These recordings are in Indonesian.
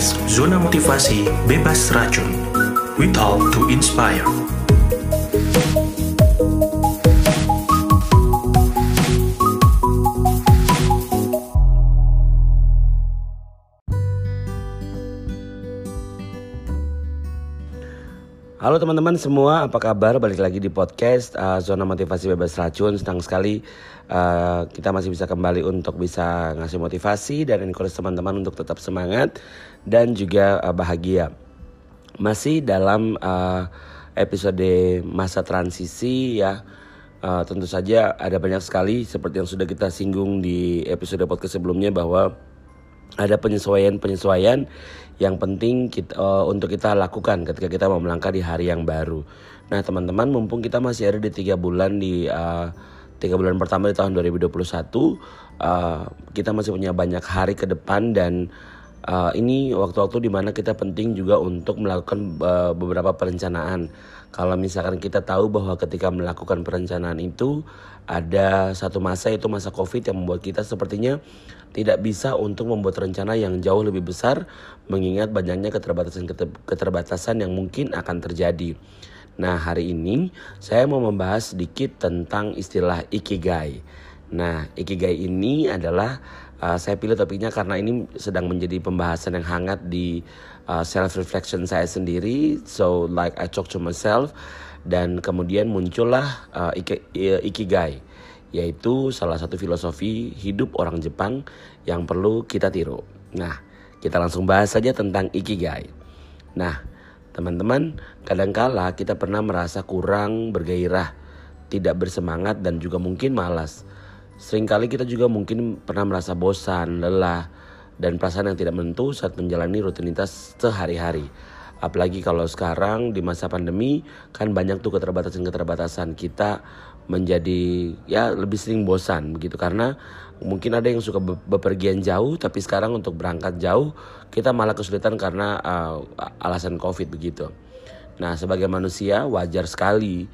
podcast Zona Motivasi Bebas Racun. We talk to inspire. Halo teman-teman semua, apa kabar? Balik lagi di podcast uh, Zona Motivasi Bebas Racun. Senang sekali uh, kita masih bisa kembali untuk bisa ngasih motivasi dan encourage teman-teman untuk tetap semangat dan juga uh, bahagia. Masih dalam uh, episode masa transisi ya. Uh, tentu saja ada banyak sekali seperti yang sudah kita singgung di episode podcast sebelumnya bahwa ada penyesuaian-penyesuaian yang penting kita, uh, untuk kita lakukan ketika kita mau melangkah di hari yang baru. Nah teman-teman mumpung kita masih ada di tiga bulan di uh, tiga bulan pertama di tahun 2021, uh, kita masih punya banyak hari ke depan dan uh, ini waktu-waktu di mana kita penting juga untuk melakukan uh, beberapa perencanaan. Kalau misalkan kita tahu bahwa ketika melakukan perencanaan itu ada satu masa itu masa COVID yang membuat kita sepertinya tidak bisa untuk membuat rencana yang jauh lebih besar mengingat banyaknya keterbatasan-keterbatasan yang mungkin akan terjadi. Nah, hari ini saya mau membahas sedikit tentang istilah ikigai. Nah, ikigai ini adalah uh, saya pilih topiknya karena ini sedang menjadi pembahasan yang hangat di uh, self reflection saya sendiri. So, like I talk to myself dan kemudian muncullah uh, ikigai yaitu salah satu filosofi hidup orang Jepang yang perlu kita tiru. Nah, kita langsung bahas saja tentang ikigai. Nah, teman-teman, kadangkala kita pernah merasa kurang bergairah, tidak bersemangat dan juga mungkin malas. Seringkali kita juga mungkin pernah merasa bosan, lelah, dan perasaan yang tidak menentu saat menjalani rutinitas sehari-hari. Apalagi kalau sekarang di masa pandemi kan banyak tuh keterbatasan-keterbatasan kita menjadi ya lebih sering bosan begitu karena mungkin ada yang suka bepergian jauh tapi sekarang untuk berangkat jauh kita malah kesulitan karena uh, alasan covid begitu. Nah sebagai manusia wajar sekali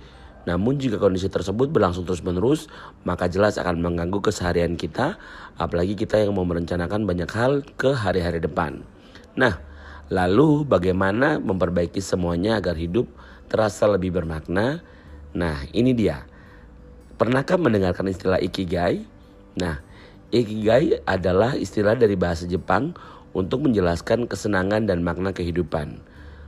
namun jika kondisi tersebut berlangsung terus-menerus, maka jelas akan mengganggu keseharian kita, apalagi kita yang mau merencanakan banyak hal ke hari-hari depan. Nah, lalu bagaimana memperbaiki semuanya agar hidup terasa lebih bermakna? Nah, ini dia. Pernahkah mendengarkan istilah ikigai? Nah, ikigai adalah istilah dari bahasa Jepang untuk menjelaskan kesenangan dan makna kehidupan.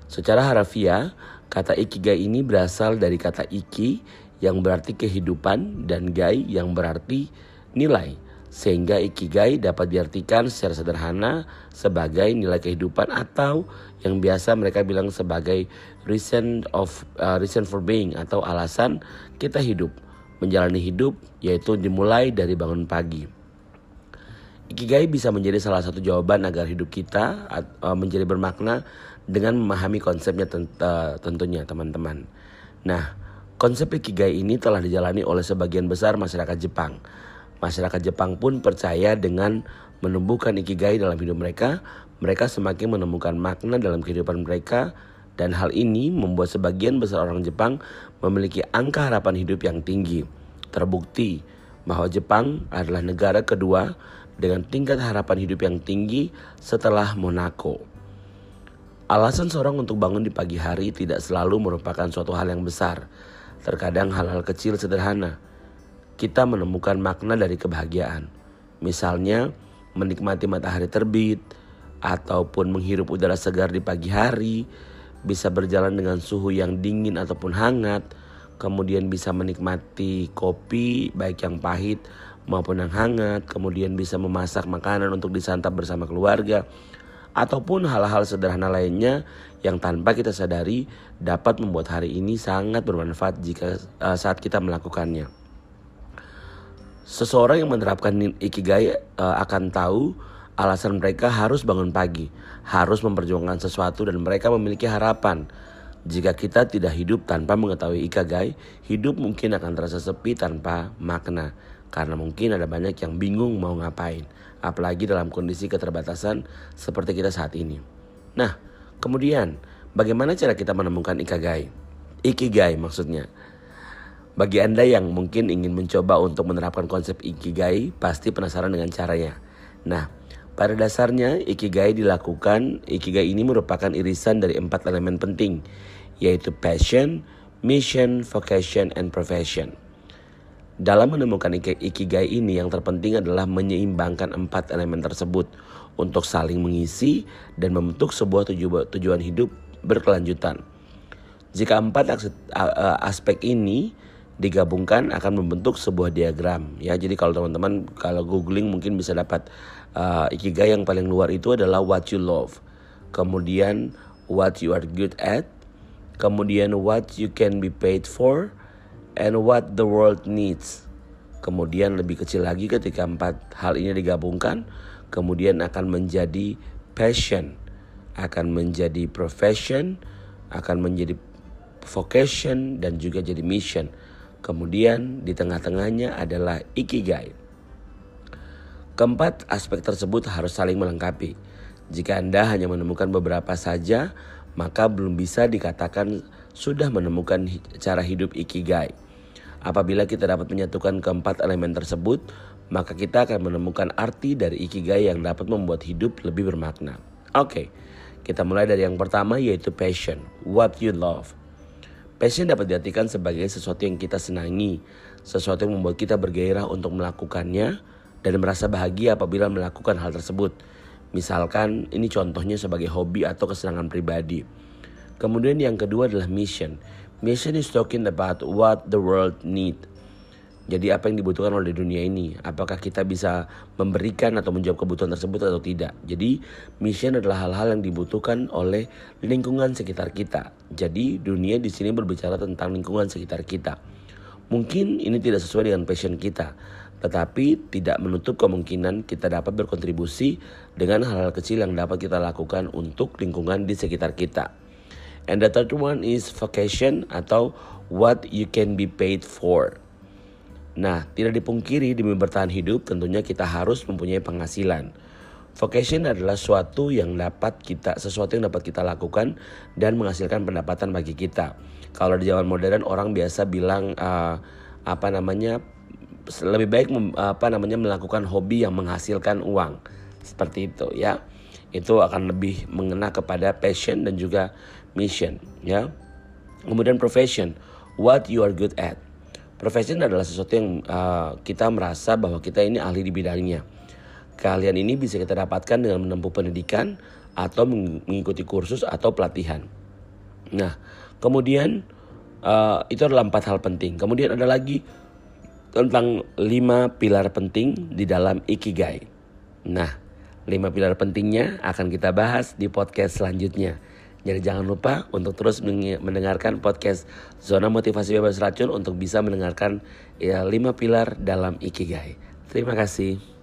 Secara harafiah, kata ikigai ini berasal dari kata iki yang berarti kehidupan dan gai yang berarti nilai. Sehingga ikigai dapat diartikan secara sederhana sebagai nilai kehidupan atau yang biasa mereka bilang sebagai reason of uh, reason for being atau alasan kita hidup menjalani hidup yaitu dimulai dari bangun pagi. Ikigai bisa menjadi salah satu jawaban agar hidup kita uh, menjadi bermakna dengan memahami konsepnya uh, tentunya teman-teman. Nah, konsep Ikigai ini telah dijalani oleh sebagian besar masyarakat Jepang. Masyarakat Jepang pun percaya dengan menumbuhkan Ikigai dalam hidup mereka, mereka semakin menemukan makna dalam kehidupan mereka dan hal ini membuat sebagian besar orang Jepang memiliki angka harapan hidup yang tinggi. Terbukti bahwa Jepang adalah negara kedua dengan tingkat harapan hidup yang tinggi setelah Monaco. Alasan seorang untuk bangun di pagi hari tidak selalu merupakan suatu hal yang besar. Terkadang hal-hal kecil sederhana. Kita menemukan makna dari kebahagiaan. Misalnya, menikmati matahari terbit, ataupun menghirup udara segar di pagi hari, bisa berjalan dengan suhu yang dingin ataupun hangat, kemudian bisa menikmati kopi baik yang pahit maupun yang hangat, kemudian bisa memasak makanan untuk disantap bersama keluarga, ataupun hal-hal sederhana lainnya yang tanpa kita sadari dapat membuat hari ini sangat bermanfaat jika uh, saat kita melakukannya. Seseorang yang menerapkan ikigai uh, akan tahu alasan mereka harus bangun pagi, harus memperjuangkan sesuatu dan mereka memiliki harapan. Jika kita tidak hidup tanpa mengetahui ikagai, hidup mungkin akan terasa sepi tanpa makna. Karena mungkin ada banyak yang bingung mau ngapain, apalagi dalam kondisi keterbatasan seperti kita saat ini. Nah, kemudian bagaimana cara kita menemukan ikagai? Ikigai maksudnya. Bagi Anda yang mungkin ingin mencoba untuk menerapkan konsep ikigai, pasti penasaran dengan caranya. Nah, Pada dasarnya, ikigai dilakukan, ikigai ini merupakan irisan dari empat elemen penting, yaitu passion, mission, vocation, and profession. Dalam menemukan ikigai ini yang terpenting adalah menyeimbangkan empat elemen tersebut untuk saling mengisi dan membentuk sebuah tujuan hidup berkelanjutan. Jika empat aspek ini digabungkan akan membentuk sebuah diagram ya. Jadi kalau teman-teman kalau googling mungkin bisa dapat uh, ikigai yang paling luar itu adalah what you love. Kemudian what you are good at, kemudian what you can be paid for and what the world needs. Kemudian lebih kecil lagi ketika empat hal ini digabungkan, kemudian akan menjadi passion, akan menjadi profession, akan menjadi vocation dan juga jadi mission. Kemudian di tengah-tengahnya adalah ikigai. Keempat aspek tersebut harus saling melengkapi. Jika Anda hanya menemukan beberapa saja, maka belum bisa dikatakan sudah menemukan cara hidup ikigai. Apabila kita dapat menyatukan keempat elemen tersebut, maka kita akan menemukan arti dari ikigai yang dapat membuat hidup lebih bermakna. Oke, kita mulai dari yang pertama yaitu passion, what you love. Passion dapat diartikan sebagai sesuatu yang kita senangi, sesuatu yang membuat kita bergairah untuk melakukannya dan merasa bahagia apabila melakukan hal tersebut. Misalkan ini contohnya sebagai hobi atau kesenangan pribadi. Kemudian yang kedua adalah mission. Mission is talking about what the world need. Jadi apa yang dibutuhkan oleh dunia ini? Apakah kita bisa memberikan atau menjawab kebutuhan tersebut atau tidak? Jadi mission adalah hal-hal yang dibutuhkan oleh lingkungan sekitar kita. Jadi dunia di sini berbicara tentang lingkungan sekitar kita. Mungkin ini tidak sesuai dengan passion kita, tetapi tidak menutup kemungkinan kita dapat berkontribusi dengan hal-hal kecil yang dapat kita lakukan untuk lingkungan di sekitar kita. And the third one is vocation atau what you can be paid for. Nah, tidak dipungkiri demi bertahan hidup tentunya kita harus mempunyai penghasilan. Vocation adalah suatu yang dapat kita sesuatu yang dapat kita lakukan dan menghasilkan pendapatan bagi kita. Kalau di zaman modern orang biasa bilang uh, apa namanya lebih baik apa namanya melakukan hobi yang menghasilkan uang. Seperti itu ya. Itu akan lebih mengena kepada passion dan juga mission ya. Kemudian profession, what you are good at. Profession adalah sesuatu yang uh, kita merasa bahwa kita ini ahli di bidangnya. Kalian ini bisa kita dapatkan dengan menempuh pendidikan atau mengikuti kursus atau pelatihan. Nah, kemudian uh, itu adalah empat hal penting. Kemudian ada lagi tentang lima pilar penting di dalam ikigai. Nah, lima pilar pentingnya akan kita bahas di podcast selanjutnya. Jadi jangan lupa untuk terus mendengarkan podcast Zona Motivasi Bebas Racun untuk bisa mendengarkan ya, 5 pilar dalam Ikigai. Terima kasih.